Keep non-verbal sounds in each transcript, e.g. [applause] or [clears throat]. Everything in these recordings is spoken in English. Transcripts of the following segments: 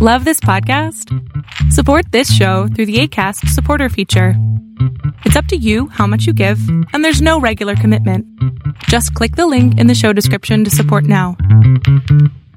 Love this podcast? Support this show through the ACAST supporter feature. It's up to you how much you give, and there's no regular commitment. Just click the link in the show description to support now.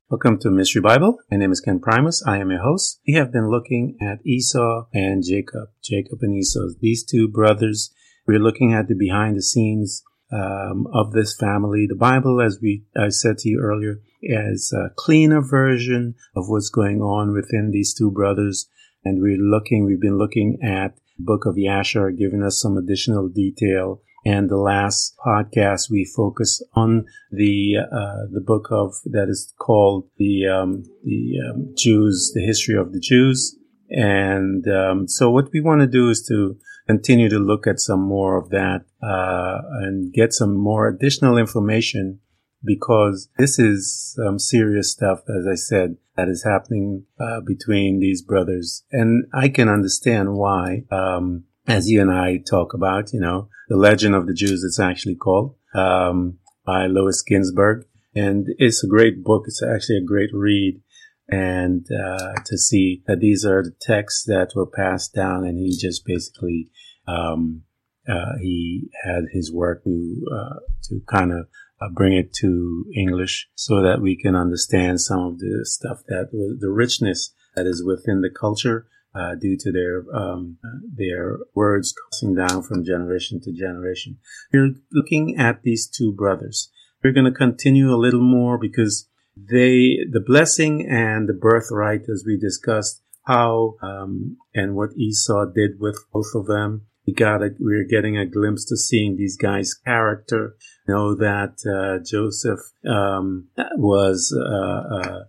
Welcome to Mystery Bible. My name is Ken Primus. I am your host. We have been looking at Esau and Jacob, Jacob and Esau, these two brothers. We're looking at the behind the scenes um, of this family. The Bible, as we I said to you earlier, is a cleaner version of what's going on within these two brothers. And we're looking, we've been looking at book of Yashar, giving us some additional detail. And the last podcast, we focus on the uh, the book of that is called the um, the um, Jews, the history of the Jews. And um, so, what we want to do is to continue to look at some more of that uh, and get some more additional information because this is um, serious stuff, as I said, that is happening uh, between these brothers. And I can understand why, um, as you and I talk about, you know, the legend of the Jews, it's actually called, um, by Louis Ginzberg. And it's a great book. It's actually a great read. And uh, to see that these are the texts that were passed down, and he just basically um, uh, he had his work to uh, to kind of uh, bring it to English so that we can understand some of the stuff that the richness that is within the culture uh, due to their um, their words passing down from generation to generation. We're looking at these two brothers. We're going to continue a little more because they the blessing and the birthright, as we discussed, how um, and what Esau did with both of them we got a, we're getting a glimpse to seeing these guys' character. Know that uh, Joseph um, was uh, uh,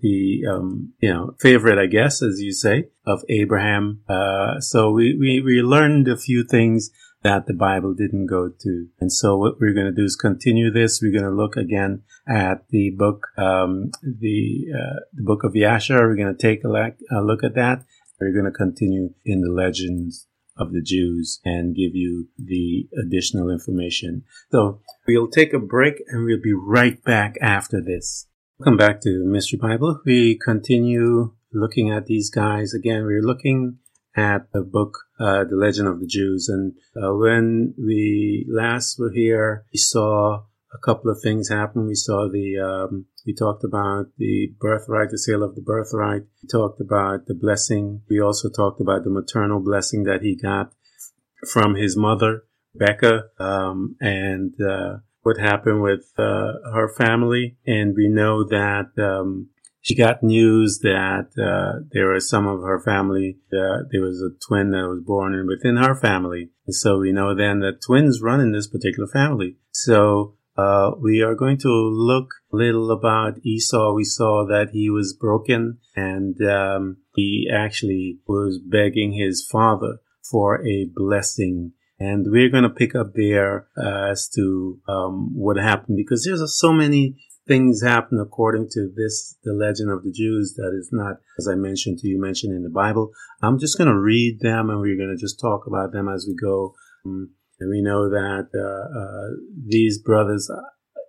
the um, you know favorite, I guess, as you say, of Abraham. Uh, so we, we we learned a few things that the Bible didn't go to. And so what we're going to do is continue this. We're going to look again at the book, um, the, uh, the book of Yashar. We're going to take a, a, look at that. We're going to continue in the legends of the Jews and give you the additional information. So we'll take a break and we'll be right back after this. Welcome back to Mystery Bible. We continue looking at these guys. Again, we're looking at the book, uh, The Legend of the Jews. And uh, when we last were here, we saw a couple of things happen. We saw the um, we talked about the birthright, the sale of the birthright. We talked about the blessing. We also talked about the maternal blessing that he got from his mother, Becca, um, and uh, what happened with uh, her family. And we know that um, she got news that uh, there was some of her family. Uh, there was a twin that was born within her family, and so we know then that twins run in this particular family. So uh, we are going to look a little about Esau. We saw that he was broken and um, he actually was begging his father for a blessing. And we're going to pick up there uh, as to um, what happened because there's so many things happen according to this, the legend of the Jews, that is not, as I mentioned to you, mentioned in the Bible. I'm just going to read them and we're going to just talk about them as we go. Um, we know that uh, uh, these brothers, uh,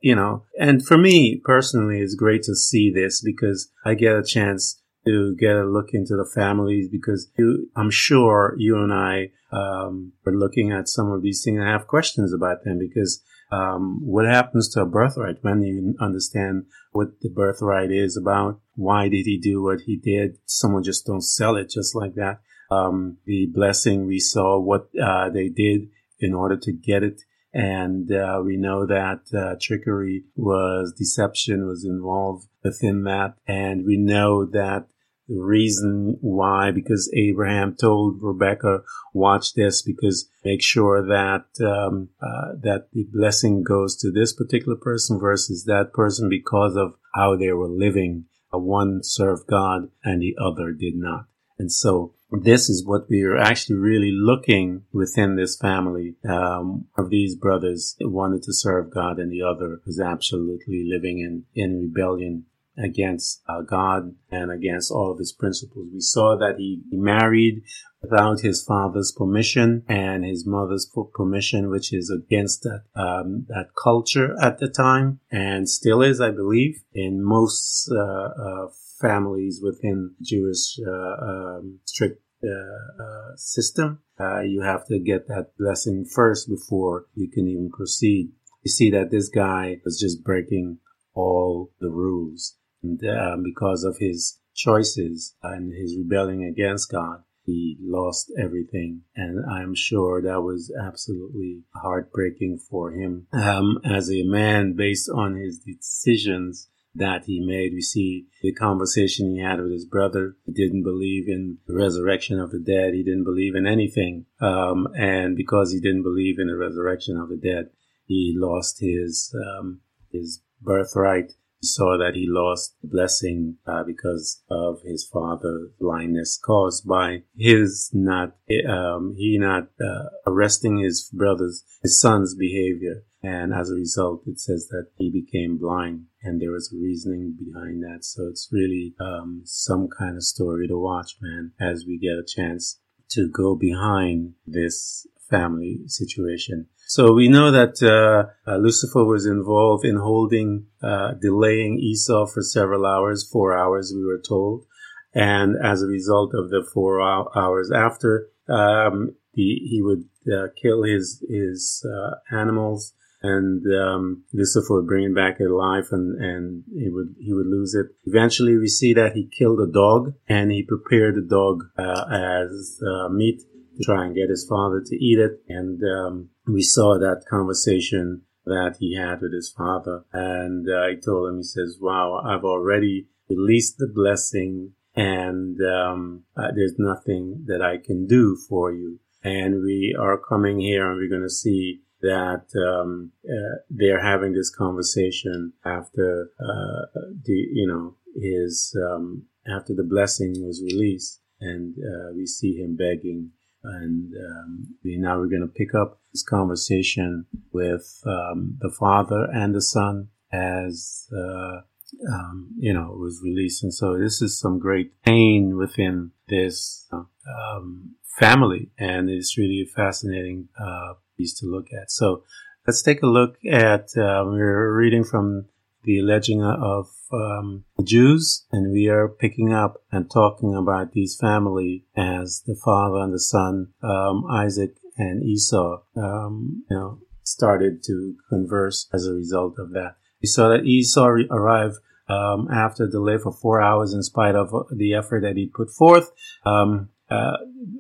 you know, and for me personally, it's great to see this because I get a chance to get a look into the families because you, I'm sure you and I um, are looking at some of these things and have questions about them because um, what happens to a birthright when you understand what the birthright is about? Why did he do what he did? Someone just don't sell it just like that. Um, the blessing we saw what uh, they did in order to get it. And uh, we know that uh, trickery was deception was involved within that. And we know that the reason why, because Abraham told Rebecca, watch this because make sure that, um, uh, that the blessing goes to this particular person versus that person because of how they were living. One served God and the other did not. And so this is what we are actually really looking within this family um, of these brothers wanted to serve God and the other was absolutely living in, in rebellion against uh, God and against all of his principles. We saw that he, he married without his father's permission and his mother's permission, which is against that um, that culture at the time and still is, I believe, in most uh, uh, families within Jewish uh, um, strict uh, uh, system. You have to get that blessing first before you can even proceed. You see that this guy was just breaking all the rules. And because of his choices and his rebelling against God, he lost everything. And I'm sure that was absolutely heartbreaking for him um, as a man based on his decisions that he made. We see the conversation he had with his brother. He didn't believe in the resurrection of the dead. He didn't believe in anything. Um, and because he didn't believe in the resurrection of the dead, he lost his, um, his birthright He saw that he lost blessing uh, because of his father's blindness caused by his not um, he not uh, arresting his brother's his son's behavior and as a result it says that he became blind and there was reasoning behind that. So it's really um, some kind of story to watch man as we get a chance to go behind this family situation. So we know that uh, uh, Lucifer was involved in holding, uh, delaying Esau for several hours, four hours, we were told. And as a result of the four hours after, um, he, he would uh, kill his his uh, animals, and um, Lucifer would bring him back alive, and and he would he would lose it. Eventually, we see that he killed a dog, and he prepared the dog uh, as meat to try and get his father to eat it. And um, we saw that conversation that he had with his father. And uh, I told him, he says, wow, I've already released the blessing and um, uh, there's nothing that I can do for you. And we are coming here and we're going to see that um, uh, they're having this conversation after uh, the, you know, his, um, after the blessing was released. And uh, we see him begging. And um, we, now we're going to pick up this conversation with um, the father and the son as uh, um, you know was released, and so this is some great pain within this um, family, and it's really a fascinating uh, piece to look at. So let's take a look at. Uh, we're reading from the alleging of um, Jews, and we are picking up and talking about these family as the father and the son, um, Isaac and Esau, um, you know, started to converse as a result of that. We saw that Esau arrived um, after delay for four hours in spite of the effort that he put forth. Um, uh,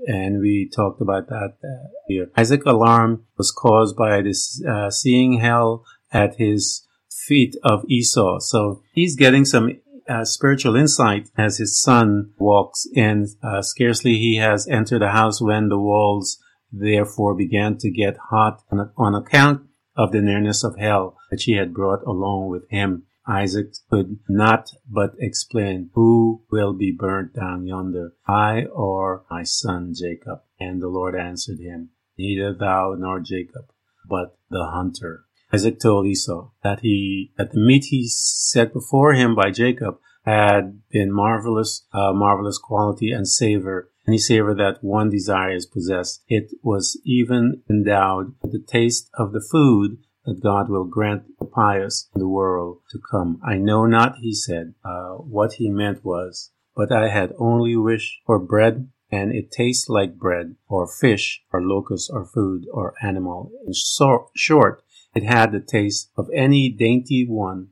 and we talked about that uh, here. Isaac's alarm was caused by this uh, seeing hell at his feet of Esau. So he's getting some uh, spiritual insight as his son walks in. Uh, scarcely he has entered the house when the walls therefore began to get hot on, on account of the nearness of hell that he had brought along with him. Isaac could not but explain, Who will be burnt down yonder, I or my son Jacob? And the Lord answered him, Neither thou nor Jacob, but the hunter. Isaac told Esau that he that the meat he set before him by Jacob had been marvelous, uh, marvelous quality and savor, any savor that one desires possessed, It was even endowed with the taste of the food that God will grant the pious in the world to come. I know not, he said. Uh, what he meant was, but I had only wished for bread and it tastes like bread or fish or locust or food or animal. In so- short, it had the taste of any dainty one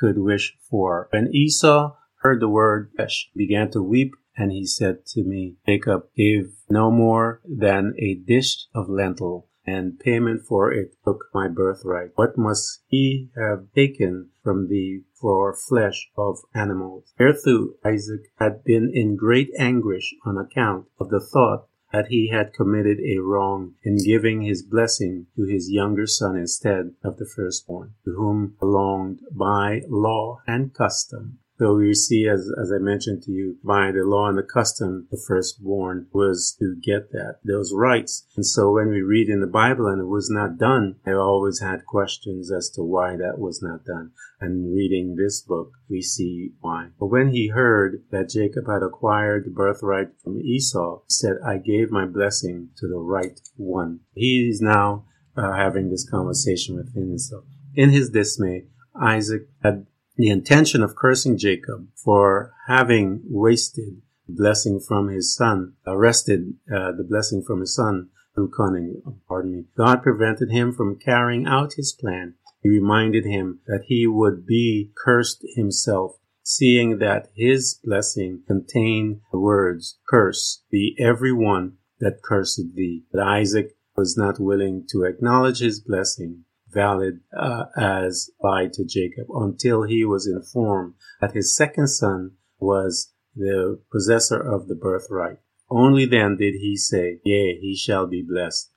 could wish for. When Esau heard the word fish, began to weep, and he said to me, Jacob gave no more than a dish of lentil, and payment for it took my birthright. What must he have taken from thee for flesh of animals? Hereto Isaac had been in great anguish on account of the thought that he had committed a wrong in giving his blessing to his younger son instead of the firstborn, to whom belonged by law and custom so we see, as, as I mentioned to you, by the law and the custom, the firstborn was to get that, those rights. And so when we read in the Bible and it was not done, I always had questions as to why that was not done. And reading this book, we see why. But when he heard that Jacob had acquired the birthright from Esau, he said, I gave my blessing to the right one. He is now uh, having this conversation with himself. In his dismay, Isaac had the intention of cursing Jacob for having wasted the blessing from his son, arrested uh, the blessing from his son through cunning. Pardon me. God prevented him from carrying out his plan. He reminded him that he would be cursed himself seeing that his blessing contained the words, Curse be every one that curseth thee. But Isaac was not willing to acknowledge his blessing valid uh, as by to Jacob until he was informed that his second son was the possessor of the birthright. Only then did he say, Yea, he shall be blessed.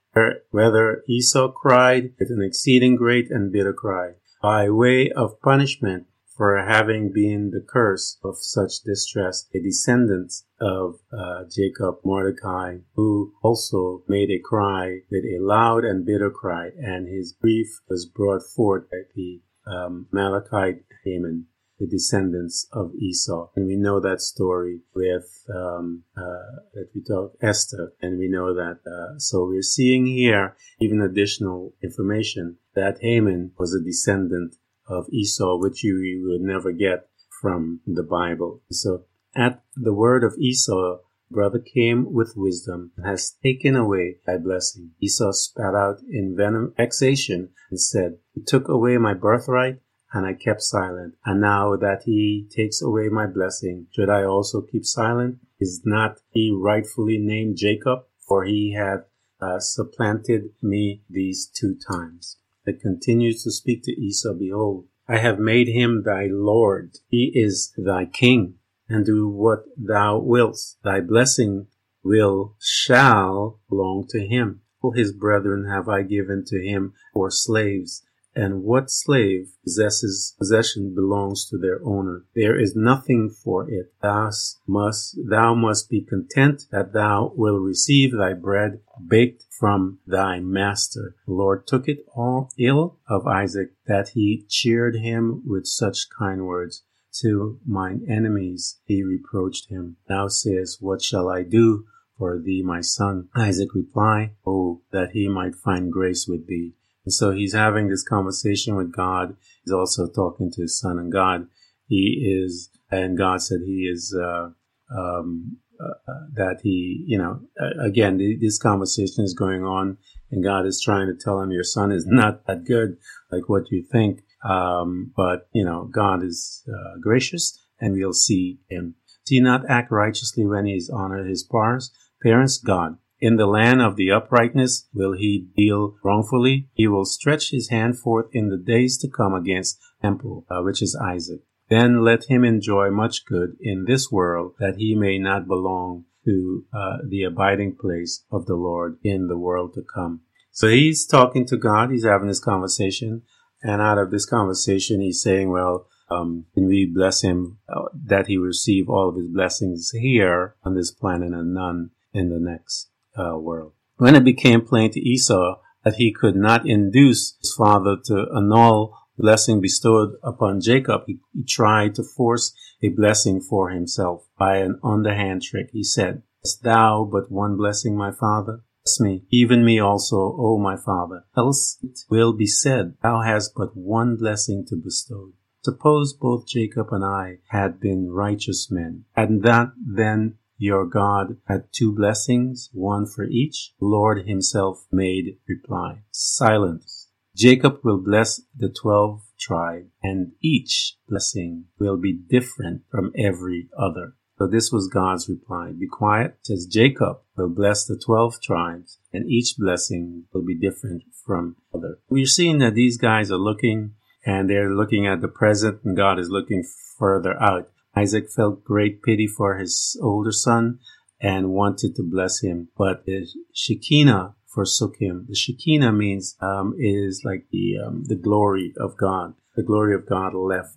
Whether Esau cried with an exceeding great and bitter cry, by way of punishment for having been the curse of such distress, a descendant of uh, Jacob, Mordecai, who also made a cry with a loud and bitter cry, and his grief was brought forth by the um, Amalekite Haman, the descendants of Esau. And we know that story with um, uh, that we talk Esther, and we know that. Uh, so we're seeing here even additional information that Haman was a descendant of Esau, which you would never get from the Bible. So at the word of Esau, brother came with wisdom and has taken away thy blessing. Esau spat out in venom vexation and said, He took away my birthright and I kept silent. And now that he takes away my blessing, should I also keep silent? Is not he rightfully named Jacob? For he hath uh, supplanted me these two times that continues to speak to Esau, Behold, I have made him thy Lord. He is thy king, and do what thou wilt. Thy blessing will, shall belong to him. All his brethren have I given to him for slaves, and what slave possesses possession belongs to their owner. There is nothing for it. Thus must thou must be content that thou will receive thy bread baked from thy master. The Lord took it all ill of Isaac that he cheered him with such kind words. To mine enemies he reproached him. Thou sayest, What shall I do for thee, my son? Isaac replied, Oh, that he might find grace with thee and so he's having this conversation with God. He's also talking to his son and God. He is, and God said he is, uh, um, uh, uh that he, you know, again, this conversation is going on and God is trying to tell him your son is [laughs] not that good like what you think. Um, but, you know, God is uh, gracious and we'll see him. Do you not act righteously when he is honored his parents? Parents, God. In the land of the uprightness will he deal wrongfully. He will stretch his hand forth in the days to come against Temple, uh, which is Isaac. Then let him enjoy much good in this world, that he may not belong to uh, the abiding place of the Lord in the world to come. So he's talking to God. He's having this conversation. And out of this conversation, he's saying, well, um, can we bless him uh, that he receive all of his blessings here on this planet and none in the next? Uh, world. When it became plain to Esau that he could not induce his father to annul the blessing bestowed upon Jacob, he, he tried to force a blessing for himself by an underhand trick. He said, Hast thou but one blessing, my father? Bless me, even me also, O my father. Else it will be said, Thou hast but one blessing to bestow. Suppose both Jacob and I had been righteous men, had that then your God had two blessings, one for each. The Lord himself made reply. Silence. Jacob will bless the twelve tribe, and each blessing will be different from every other. So this was God's reply. Be quiet, says Jacob will bless the twelve tribes, and each blessing will be different from other. We're seeing that these guys are looking and they're looking at the present and God is looking further out. Isaac felt great pity for his older son and wanted to bless him, but the Shekinah forsook him. The Shekinah means um, is like the um, the glory of God. The glory of God left,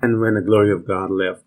and when the glory of God left,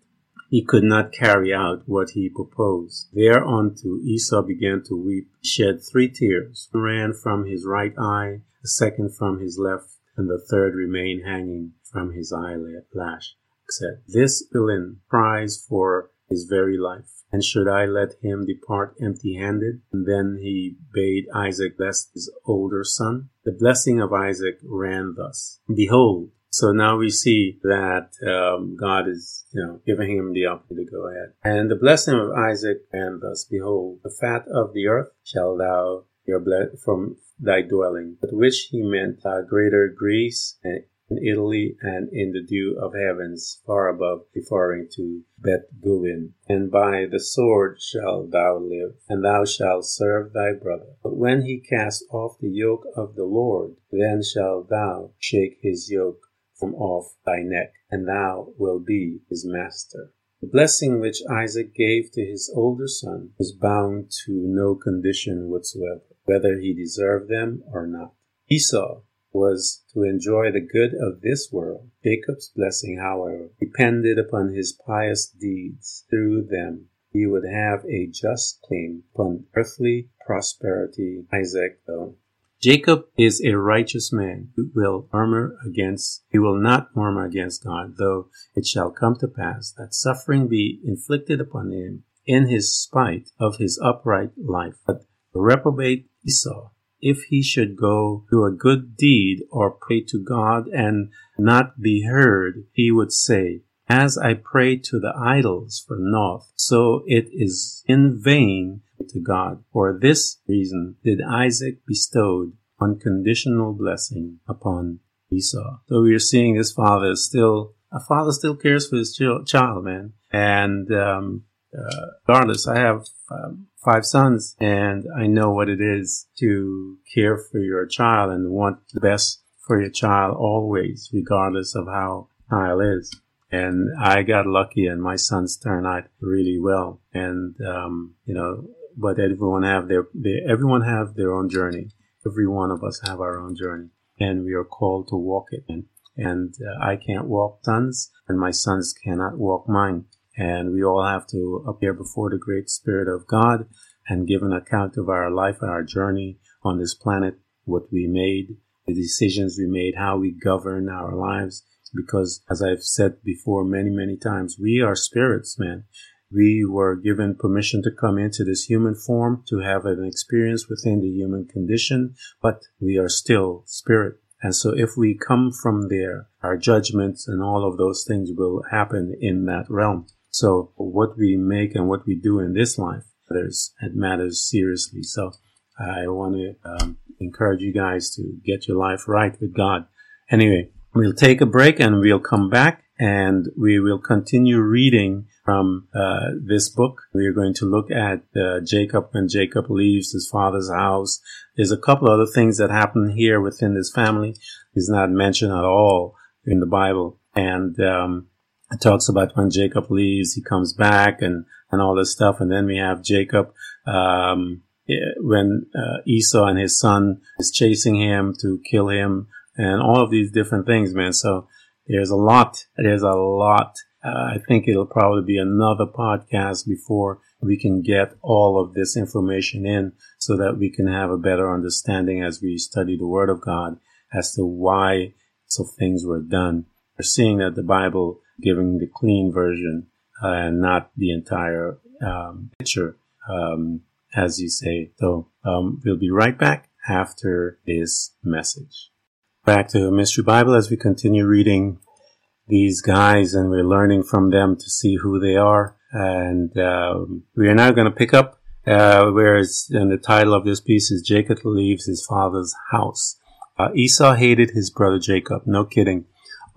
he could not carry out what he proposed. Thereunto Esau began to weep, shed three tears, ran from his right eye, the second from his left, and the third remained hanging from his eyelash said, This villain cries for his very life. And should I let him depart empty handed? And then he bade Isaac bless his older son. The blessing of Isaac ran thus Behold, So now we see that um, God is, you know, giving him the opportunity to go ahead. And the blessing of Isaac, and thus, behold, the fat of the earth shall thou your blood from thy dwelling, but which he meant uh, greater Greece and in Italy and in the dew of heavens far above, referring to Beth Guvin. And by the sword shalt thou live, and thou shalt serve thy brother. But when he cast off the yoke of the Lord, then shalt thou shake his yoke from off thy neck, and thou wilt be his master. The blessing which Isaac gave to his older son was bound to no condition whatsoever, whether he deserved them or not. Esau was to enjoy the good of this world. Jacob's blessing, however, depended upon his pious deeds. Through them, he would have a just claim upon earthly prosperity. Isaac, though. Jacob is a righteous man who will murmur against, he will not murmur against God, though it shall come to pass that suffering be inflicted upon him in his spite of his upright life. But the reprobate Esau if he should go do a good deed or pray to God and not be heard, he would say, As I pray to the idols for naught, so it is in vain to God. For this reason did Isaac bestowed unconditional blessing upon Esau. So we are seeing this father is still, a father still cares for his child, man. And, um, uh, regardless, I have um, five sons and I know what it is to care for your child and want the best for your child always, regardless of how child is. And I got lucky and my sons turned out really well. And, um, you know, but everyone have their, their, everyone have their own journey. Every one of us have our own journey and we are called to walk it. And, and uh, I can't walk sons and my sons cannot walk mine and we all have to appear before the great Spirit of God and give an account of our life and our journey on this planet, what we made, the decisions we made, how we govern our lives. Because as I've said before many, many times, we are spirits, man. We were given permission to come into this human form to have an experience within the human condition, but we are still spirit. And so if we come from there, our judgments and all of those things will happen in that realm. So what we make and what we do in this life matters, it matters seriously. So I want to um, encourage you guys to get your life right with God. Anyway, we'll take a break and we'll come back and we will continue reading from uh, this book. We are going to look at uh, Jacob when Jacob leaves his father's house. There's a couple other things that happen here within this family. It's not mentioned at all in the Bible. And um, it talks about when Jacob leaves, he comes back and, and all this stuff. And then we have Jacob, um, when uh, Esau and his son is chasing him to kill him and all of these different things, man. So there's a lot, there's a lot. Uh, I think it'll probably be another podcast before we can get all of this information in so that we can have a better understanding as we study the word of God as to why so things were done. We're seeing that the Bible giving the clean version uh, and not the entire um, picture, um, as you say. So um, we'll be right back after this message. Back to the Mystery Bible as we continue reading these guys and we're learning from them to see who they are. And um, we are now going to pick up uh, where it's, the title of this piece is Jacob leaves his father's house. Uh, Esau hated his brother Jacob. No kidding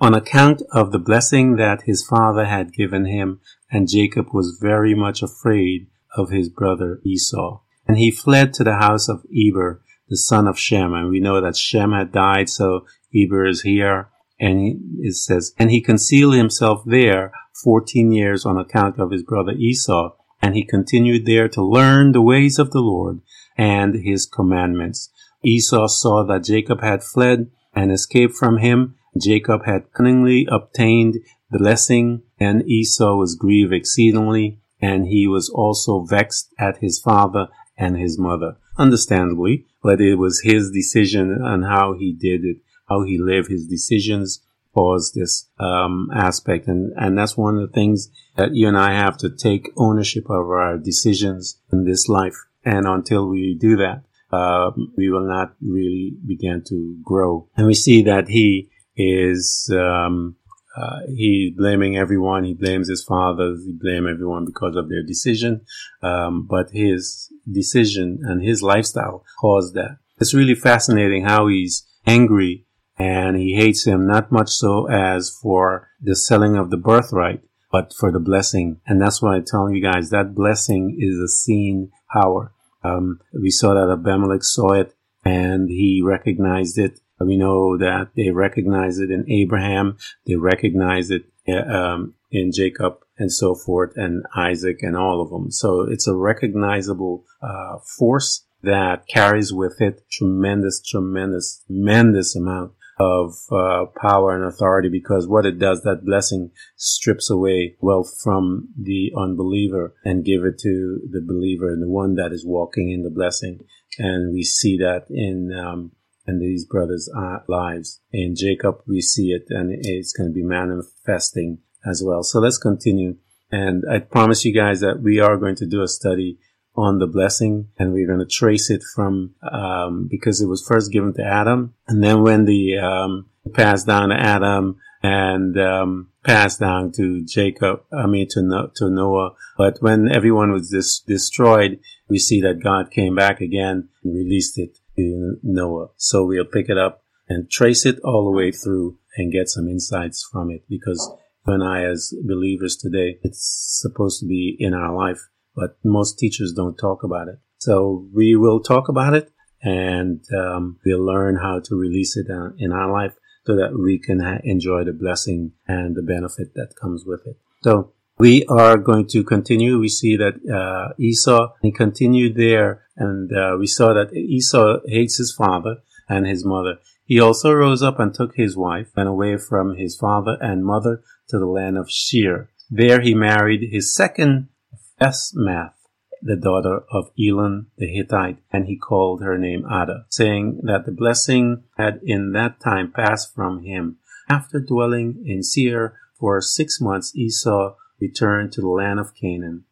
on account of the blessing that his father had given him, and Jacob was very much afraid of his brother Esau. And he fled to the house of Eber, the son of Shem. And we know that Shem had died, so Eber is here. And it says, and he concealed himself there 14 years on account of his brother Esau. And he continued there to learn the ways of the Lord and his commandments. Esau saw that Jacob had fled and escaped from him Jacob had cunningly obtained the blessing, and Esau was grieved exceedingly, and he was also vexed at his father and his mother. Understandably, but it was his decision and how he did it, how he lived his decisions caused this um, aspect, and and that's one of the things that you and I have to take ownership of our decisions in this life. And until we do that, uh, we will not really begin to grow. And we see that he is um, uh, he's blaming everyone. He blames his fathers. He blames everyone because of their decision. Um, but his decision and his lifestyle caused that. It's really fascinating how he's angry and he hates him not much so as for the selling of the birthright, but for the blessing. And that's why I'm telling you guys that blessing is a seen power. Um, we saw that Abimelech saw it and he recognized it. We know that they recognize it in Abraham. They recognize it um, in Jacob and so forth and Isaac and all of them. So it's a recognizable uh, force that carries with it tremendous, tremendous, tremendous amount of uh, power and authority because what it does, that blessing strips away wealth from the unbeliever and give it to the believer and the one that is walking in the blessing. And we see that in, um, in these brothers' lives. In Jacob, we see it and it's going to be manifesting as well. So let's continue. And I promise you guys that we are going to do a study on the blessing and we're going to trace it from um, because it was first given to adam and then when the um, passed down to adam and um, passed down to jacob i mean to, no- to noah but when everyone was dis- destroyed we see that god came back again and released it noah so we'll pick it up and trace it all the way through and get some insights from it because you and i as believers today it's supposed to be in our life but most teachers don't talk about it. So we will talk about it and um, we'll learn how to release it uh, in our life so that we can enjoy the blessing and the benefit that comes with it. So we are going to continue. We see that uh, Esau, he continued there and uh, we saw that Esau hates his father and his mother. He also rose up and took his wife and away from his father and mother to the land of Seir. There he married his second Esmath, the daughter of Elon the Hittite, and he called her name Ada, saying that the blessing had in that time passed from him. After dwelling in Seir for six months, Esau returned to the land of Canaan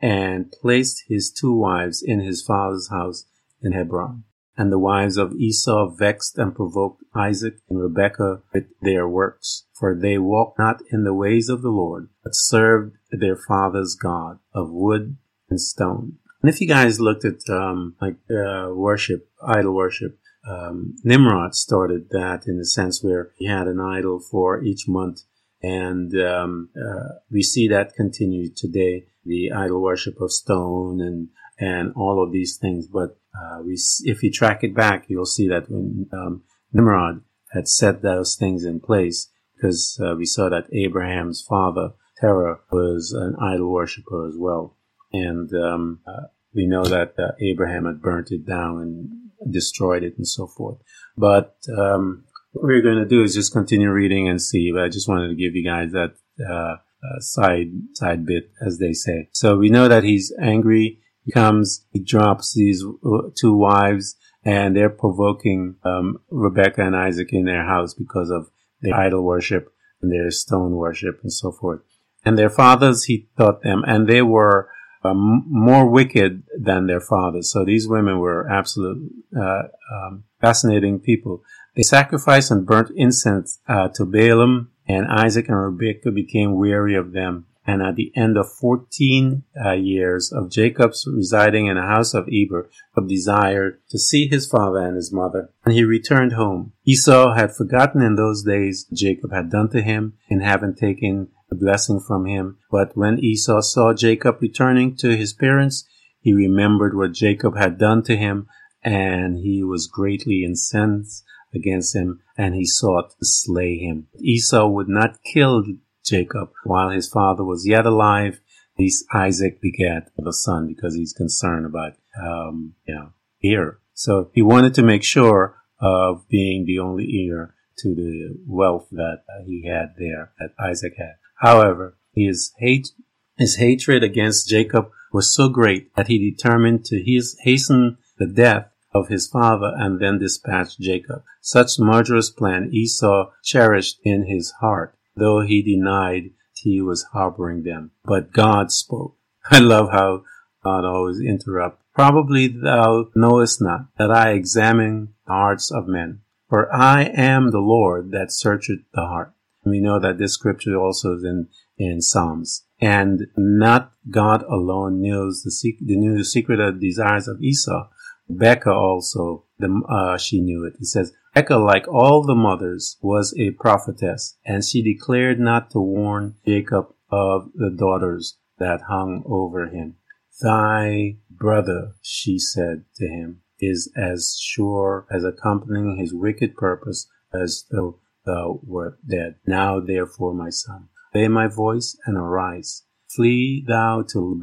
and placed his two wives in his father's house in Hebron. And the wives of Esau vexed and provoked Isaac and Rebekah with their works, for they walked not in the ways of the Lord, but served their father's God of wood and stone. And if you guys looked at um, like uh, worship, idol worship, um, Nimrod started that in the sense where he had an idol for each month, and um, uh, we see that continue today. The idol worship of stone and and all of these things, but uh, we, if you track it back, you'll see that when um, Nimrod had set those things in place, because uh, we saw that Abraham's father Terah was an idol worshiper as well, and um, uh, we know that uh, Abraham had burnt it down and destroyed it and so forth. But um, what we're going to do is just continue reading and see. But I just wanted to give you guys that uh, uh, side side bit, as they say. So we know that he's angry he comes, he drops these uh, two wives, and they're provoking um, Rebecca and Isaac in their house because of their idol worship and their stone worship and so forth. And their fathers, he taught them, and they were um, more wicked than their fathers. So these women were absolute uh, um, fascinating people. They sacrificed and burnt incense uh, to Balaam, and Isaac and Rebekah became weary of them. And at the end of 14 uh, years of Jacob's residing in a house of Eber, Jacob desired to see his father and his mother, and he returned home. Esau had forgotten in those days Jacob had done to him in having taken the blessing from him. But when Esau saw Jacob returning to his parents, he remembered what Jacob had done to him, and he was greatly incensed against him, and he sought to slay him. Esau would not kill Jacob while his father was yet alive. These Isaac begat a son because he's concerned about, um, you know, heir. So he wanted to make sure of being the only heir to the wealth that he had there, that Isaac had. However, his hate, his hatred against Jacob was so great that he determined to hasten the death of his father and then dispatch Jacob. Such murderous plan Esau cherished in his heart though he denied he was harboring them. But God spoke. [laughs] I love how God always interrupts. Probably thou knowest not that I examine the hearts of men. For I am the Lord that searcheth the heart. We know that this scripture also is in, in Psalms. And not God alone knows the secret, knew the secret of desires of Esau. Rebecca also, the, uh, she knew it. He says, Becca, like all the mothers, was a prophetess, and she declared not to warn Jacob of the daughters that hung over him. Thy brother, she said to him, is as sure as accompanying his wicked purpose as though thou wert dead. Now therefore, my son, obey my voice and arise. Flee thou to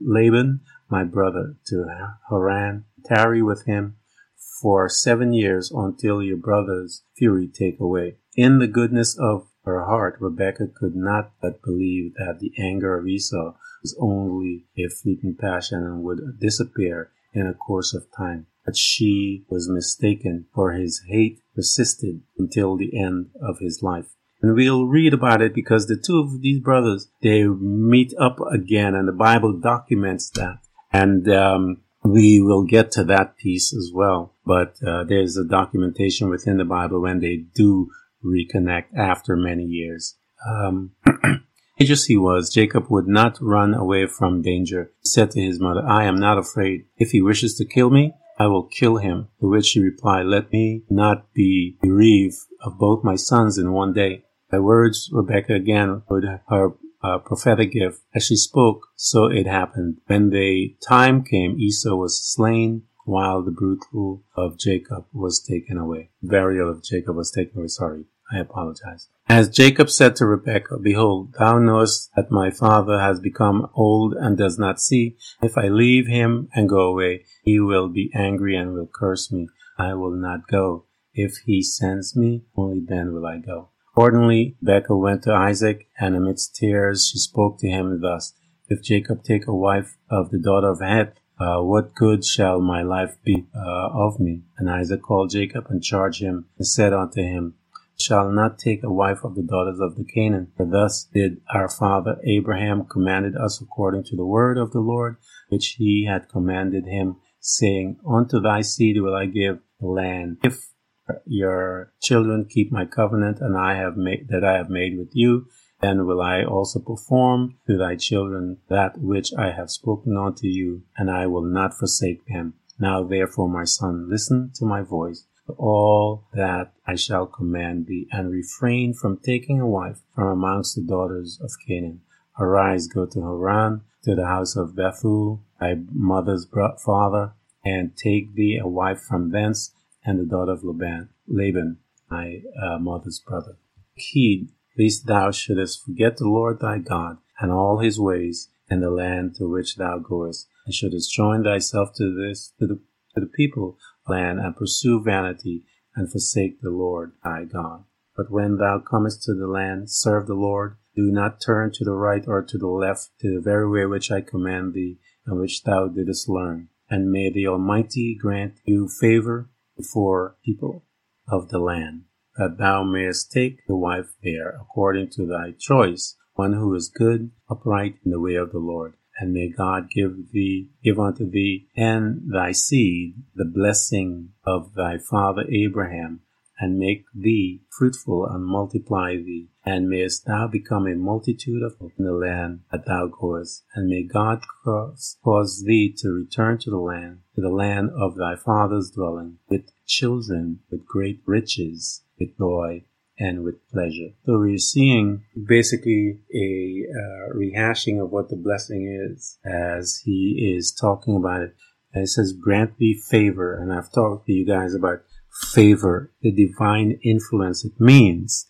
Laban, my brother, to Haran. Tarry with him for seven years until your brother's fury take away. In the goodness of her heart, Rebekah could not but believe that the anger of Esau was only a fleeting passion and would disappear in a course of time. But she was mistaken, for his hate persisted until the end of his life. And we'll read about it because the two of these brothers, they meet up again and the Bible documents that. And, um, we will get to that piece as well. But, uh, there's a documentation within the Bible when they do reconnect after many years. Um, [clears throat] he was, Jacob would not run away from danger. He said to his mother, I am not afraid. If he wishes to kill me, I will kill him. To which she replied, Let me not be bereaved of both my sons in one day. By words, Rebekah again put her uh, prophetic gift. As she spoke, so it happened. When the time came, Esau was slain while the brutal of Jacob was taken away. Burial of Jacob was taken away. Sorry. I apologize. As Jacob said to Rebekah, Behold, thou knowest that my father has become old and does not see. If I leave him and go away, he will be angry and will curse me. I will not go. If he sends me, only then will I go. Accordingly, Rebekah went to Isaac, and amidst tears she spoke to him thus, If Jacob take a wife of the daughter of Heth, uh, what good shall my life be uh, of me? And Isaac called Jacob and charged him and said unto him, shall not take a wife of the daughters of the Canaan. For thus did our father Abraham commanded us according to the word of the Lord, which he had commanded him, saying, Unto thy seed will I give the land. If your children keep my covenant and I have made that I have made with you, then will I also perform to thy children that which I have spoken unto you, and I will not forsake them. Now therefore, my son, listen to my voice for all that I shall command thee, and refrain from taking a wife from amongst the daughters of Canaan. Arise, go to Haran, to the house of Bethuel, thy mother's father, and take thee a wife from thence, and the daughter of Laban, Laban, thy uh, mother's brother. Heed, lest thou shouldest forget the Lord thy God, and all his ways, and the land to which thou goest, and shouldest join thyself to this to the to the people land and pursue vanity and forsake the Lord thy God. But when thou comest to the land, serve the Lord. Do not turn to the right or to the left, to the very way which I command thee, and which thou didst learn. And may the Almighty grant you favor before people of the land, that thou mayest take the wife there according to thy choice, one who is good, upright in the way of the Lord. And may God give thee, give unto thee and thy seed the blessing of thy father Abraham, and make thee fruitful and multiply thee, and mayest thou become a multitude of in the land that thou goest, and may God cause, cause thee to return to the land, to the land of thy father's dwelling, with children, with great riches, with joy, and with pleasure. So we're seeing basically a uh, rehashing of what the blessing is as he is talking about it. And it says, grant thee favor. And I've talked to you guys about favor, the divine influence it means,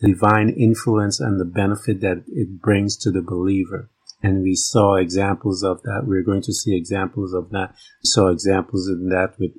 the divine influence and the benefit that it brings to the believer. And we saw examples of that. We're going to see examples of that. We saw examples of that with,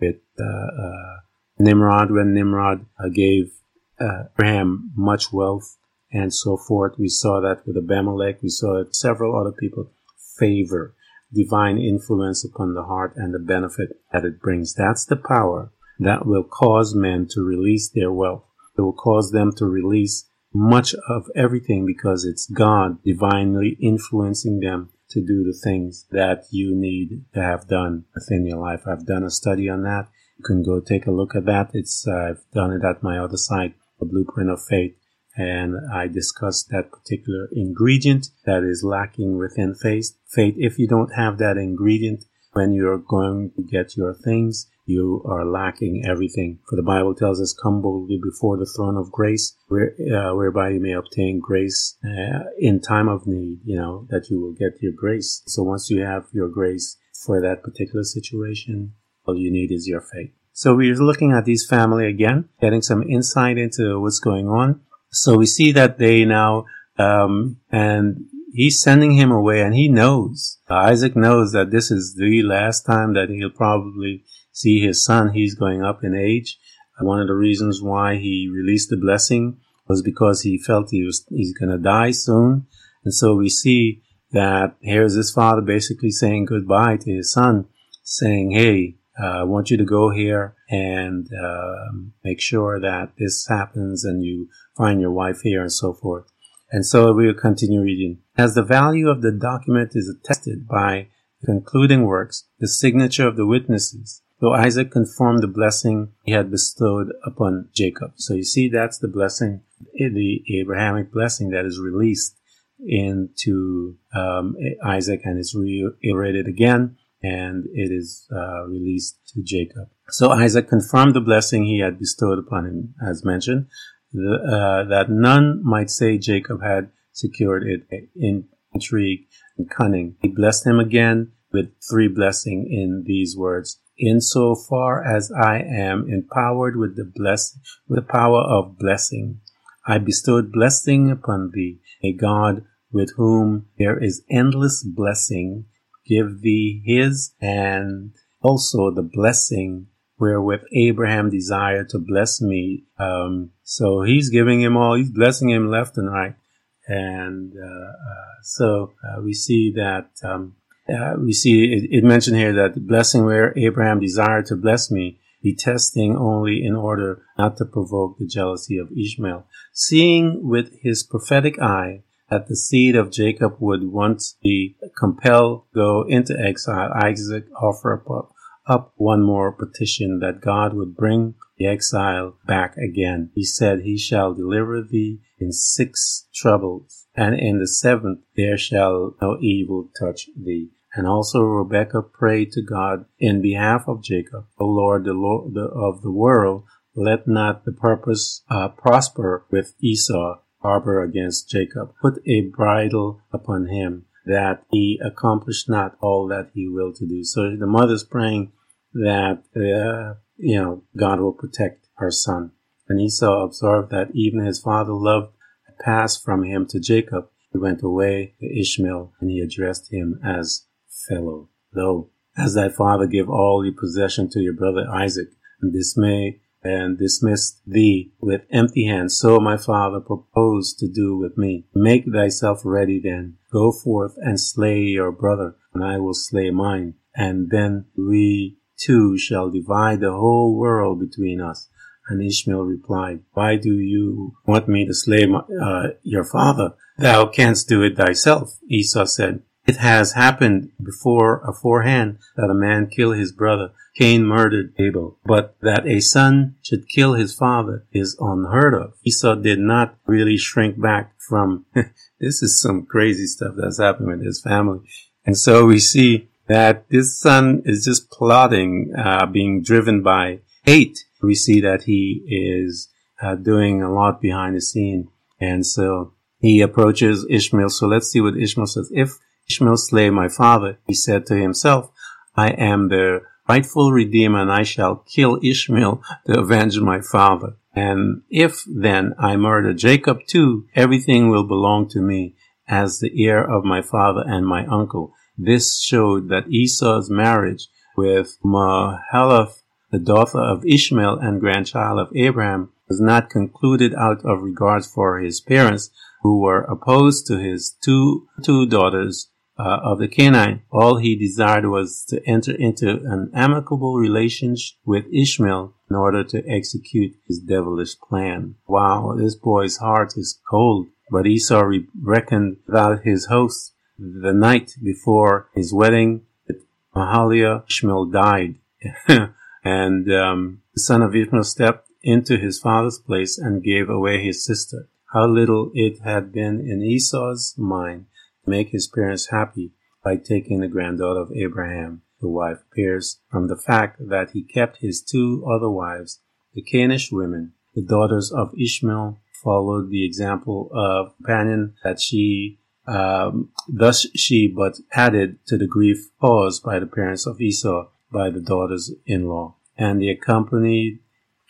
with, uh, uh, Nimrod when Nimrod uh, gave uh, Abraham much wealth and so forth. We saw that with Abimelech. We saw that several other people favor divine influence upon the heart and the benefit that it brings. That's the power that will cause men to release their wealth. It will cause them to release much of everything because it's God divinely influencing them to do the things that you need to have done within your life. I've done a study on that You can go take a look at that. It's uh, I've done it at my other site, the Blueprint of Faith, and I discussed that particular ingredient that is lacking within faith. Faith, if you don't have that ingredient when you're going to get your things, you are lacking everything. For the Bible tells us, come boldly before the throne of grace, where, uh, whereby you may obtain grace uh, in time of need, you know, that you will get your grace. So once you have your grace for that particular situation, all you need is your faith. So we're looking at this family again, getting some insight into what's going on. So we see that they now, um, and he's sending him away and he knows, Isaac knows that this is the last time that he'll probably see his son. He's going up in age. One of the reasons why he released the blessing was because he felt he was, he's going to die soon. And so we see that here's his father basically saying goodbye to his son, saying, Hey, uh, I want you to go here and uh, make sure that this happens and you find your wife here and so forth. And so we'll continue reading. As the value of the document is attested by the concluding works, the signature of the witnesses, though Isaac confirmed the blessing he had bestowed upon Jacob. So you see, that's the blessing, the Abrahamic blessing that is released into um, Isaac and is reiterated again and it is uh, released to Jacob. So Isaac confirmed the blessing he had bestowed upon him, as mentioned, the, uh, that none might say Jacob had secured it in intrigue and cunning. He blessed him again with three blessing in these words. Insofar as I am empowered with the bless, with the power of blessing, I bestowed blessing upon thee, a God with whom there is endless blessing give thee his and also the blessing wherewith Abraham desired to bless me. Um, so he's giving him all, he's blessing him left and right. And uh, uh, so uh, we see that um, uh, we see it, it, mentioned here that the blessing where Abraham desired to bless me, he testing only in order not to provoke the jealousy of Ishmael. Seeing with his prophetic eye that the seed of Jacob would once be compelled go into exile, Isaac offered up, up one more petition that God would bring the exile back again. He said, He shall deliver thee in six troubles, and in the seventh there shall no evil touch thee. And also Rebekah prayed to God in behalf of Jacob, O Lord, the Lord of the world, let not the purpose uh, prosper with Esau, harbor against Jacob. Put a bridle upon him that he accomplish not all that he will to do. So the mother's praying that, uh, you know, God will protect her son. And Esau observed that even his father loved passed from him to Jacob. He went away to Ishmael and he addressed him as fellow. Lo, as thy father give all your possession to your brother Isaac, and dismay and dismissed thee with empty hands. So my father proposed to do with me. Make thyself ready then. Go forth and slay your brother, and I will slay mine. And then we two shall divide the whole world between us. And Ishmael replied, Why do you want me to slay my, uh, your father? Thou canst do it thyself. Esau said, It has happened before aforehand that a man kill his brother. Cain murdered Abel, but that a son should kill his father is unheard of. Esau did not really shrink back from [laughs] this is some crazy stuff that's happening with his family. And so we see that this son is just plotting, uh, being driven by hate. We see that he is uh, doing a lot behind the scene. And so he approaches Ishmael. So let's see what Ishmael says. If Ishmael slay my father, he said to himself, I am the rightful redeemer, and I shall kill Ishmael to avenge my father. And if then I murder Jacob too, everything will belong to me as the heir of my father and my uncle. This showed that Esau's marriage with Mahalath, the daughter of Ishmael and grandchild of Abraham, was not concluded out of regard for his parents, who were opposed to his two, two daughters uh, of the Canaanite, all he desired was to enter into an amicable relationship with Ishmael in order to execute his devilish plan. Wow, this boy's heart is cold. But Esau reckoned about his host. The night before his wedding with Mahaliah, Ishmael died. [laughs] And um, the son of Ishmael stepped into his father's place and gave away his sister. How little it had been in Esau's mind make his parents happy by taking the granddaughter of Abraham. The wife appears from the fact that he kept his two other wives, the Canaanish women, the daughters of Ishmael, followed the example of companion that she um, thus she but added to the grief caused by the parents of Esau by the daughters-in-law, and the accompanied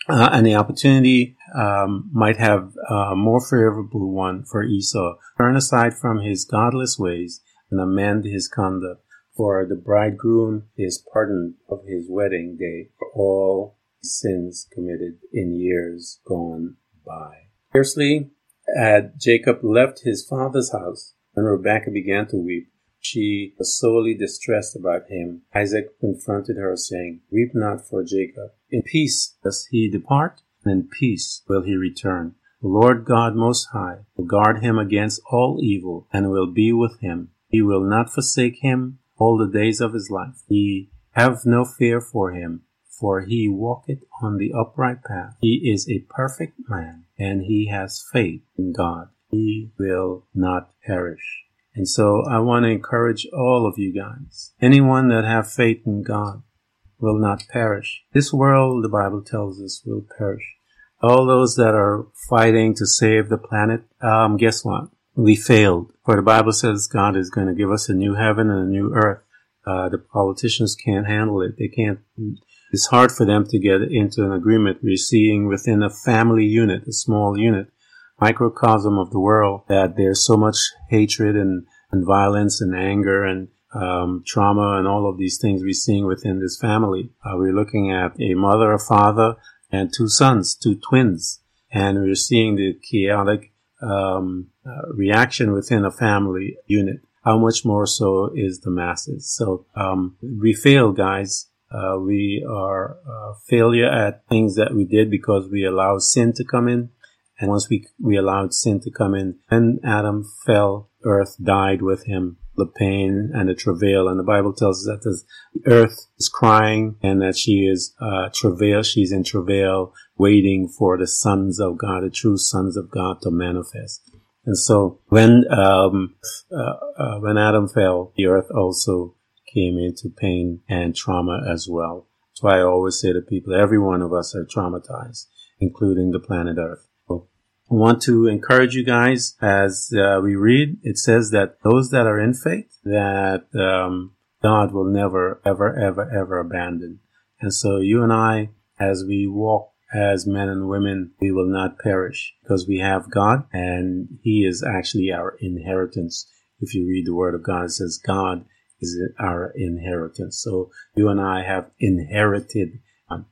uh, and the opportunity um, might have a more favorable one for Esau. Turn aside from his godless ways and amend his conduct. For the bridegroom is pardoned of his wedding day for all sins committed in years gone by. Scarcely had Jacob left his father's house when Rebekah began to weep. She was sorely distressed about him. Isaac confronted her, saying, Weep not for Jacob. In peace does he depart, and in peace will he return. The Lord God Most High will guard him against all evil, and will be with him. He will not forsake him all the days of his life. He have no fear for him, for he walketh on the upright path. He is a perfect man, and he has faith in God. He will not perish. And so I want to encourage all of you guys. Anyone that have faith in God will not perish. This world, the Bible tells us, will perish. All those that are fighting to save the planet, um, guess what? We failed. For the Bible says God is going to give us a new heaven and a new earth. Uh, the politicians can't handle it. They can't it's hard for them to get into an agreement. We're seeing within a family unit, a small unit, microcosm of the world, that there's so much hatred and, and violence and anger and um, trauma and all of these things we're seeing within this family. Uh, we're looking at a mother, a father, and two sons, two twins, and we're seeing the chaotic um, uh, reaction within a family unit. How much more so is the masses? So um, we fail, guys. Uh, we are a failure at things that we did because we allow sin to come in. And once we, we allowed sin to come in, and Adam fell, earth died with him, the pain and the travail. And the Bible tells us that the earth is crying and that she is, uh, travail. She's in travail, waiting for the sons of God, the true sons of God to manifest. And so when, um, uh, uh, when Adam fell, the earth also came into pain and trauma as well. That's why I always say to people, every one of us are traumatized, including the planet Earth. Want to encourage you guys as uh, we read. It says that those that are in faith, that um, God will never, ever, ever, ever abandon. And so you and I, as we walk as men and women, we will not perish because we have God and He is actually our inheritance. If you read the Word of God, it says God is our inheritance. So you and I have inherited.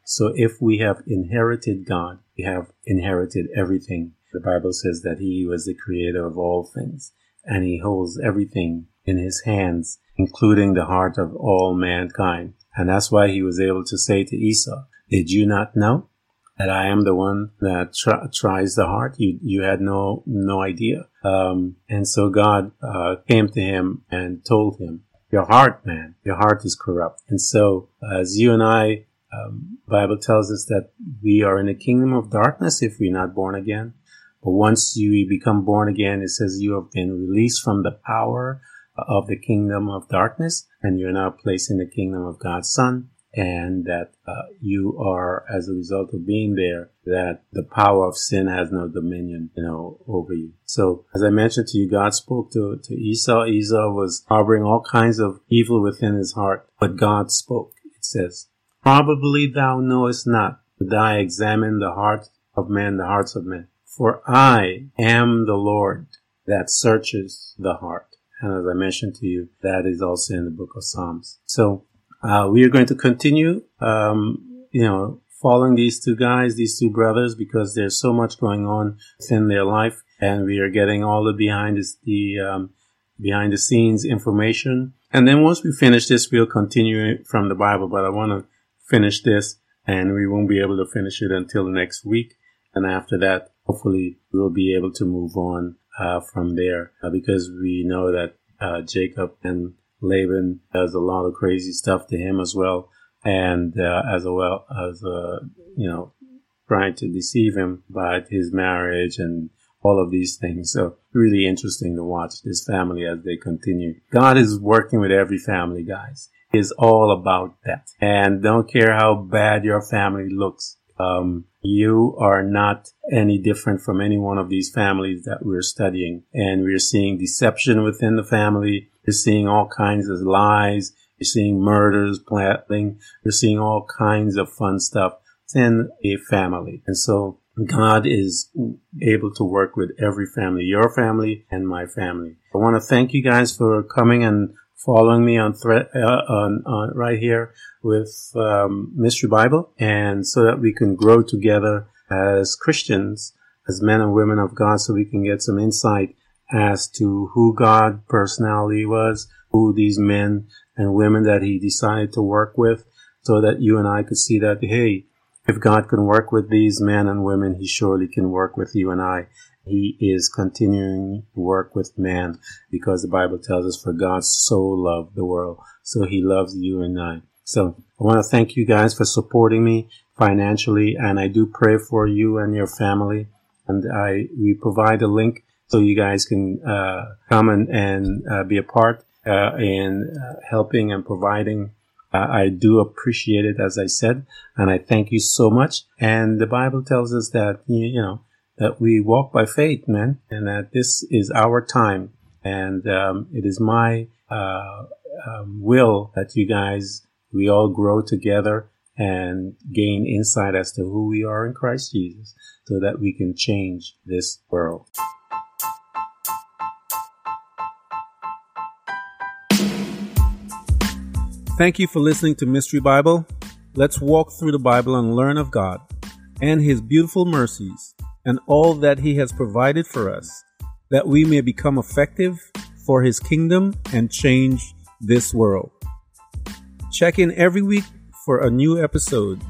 So if we have inherited God, we have inherited everything. The Bible says that He was the creator of all things and He holds everything in His hands, including the heart of all mankind. And that's why He was able to say to Esau, did you not know that I am the one that tr- tries the heart? You, you had no, no idea. Um, and so God, uh, came to him and told him your heart, man. Your heart is corrupt. And so, as you and I, um, Bible tells us that we are in the kingdom of darkness if we're not born again. But once you become born again, it says you have been released from the power of the kingdom of darkness and you're now placed in the kingdom of God's son and that uh, you are, as a result of being there, that the power of sin has no dominion, you know, over you. So, as I mentioned to you, God spoke to, to Esau. Esau was harboring all kinds of evil within his heart, but God spoke. It says, Probably thou knowest not that I examine the heart of men, the hearts of men. For I am the Lord that searches the heart. And as I mentioned to you, that is also in the book of Psalms. So uh, we are going to continue, um, you know, following these two guys, these two brothers, because there's so much going on in their life, and we are getting all the behind the um, behind the scenes information. And then once we finish this, we'll continue from the Bible. But I want to finish this, and we won't be able to finish it until next week. And after that, hopefully, we'll be able to move on uh, from there uh, because we know that uh, Jacob and Laban does a lot of crazy stuff to him as well. and uh, as well as uh, you know trying to deceive him about his marriage and all of these things. So really interesting to watch this family as they continue. God is working with every family, guys. Is all about that. And don't care how bad your family looks. Um, you are not any different from any one of these families that we're studying. And we're seeing deception within the family. We're seeing all kinds of lies. You're seeing murders, planting. You're seeing all kinds of fun stuff in a family. And so God is able to work with every family, your family and my family. I want to thank you guys for coming and following me on thread uh, on, on, right here with um, Mystery Bible, and so that we can grow together as Christians, as men and women of God, so we can get some insight as to who God personality was, who these men and women that He decided to work with, so that you and I could see that hey, if God can work with these men and women, He surely can work with you and I. He is continuing to work with man because the Bible tells us for God so loved the world. So He loves you and I. So I want to thank you guys for supporting me financially and I do pray for you and your family. And I, we provide a link so you guys can, uh, come and, and uh, be a part, uh, in uh, helping and providing I do appreciate it, as I said, and I thank you so much. And the Bible tells us that, you know, that we walk by faith, man, and that this is our time. And um, it is my uh, um, will that you guys, we all grow together and gain insight as to who we are in Christ Jesus so that we can change this world. Thank you for listening to Mystery Bible. Let's walk through the Bible and learn of God and His beautiful mercies and all that He has provided for us, that we may become effective for His kingdom and change this world. Check in every week for a new episode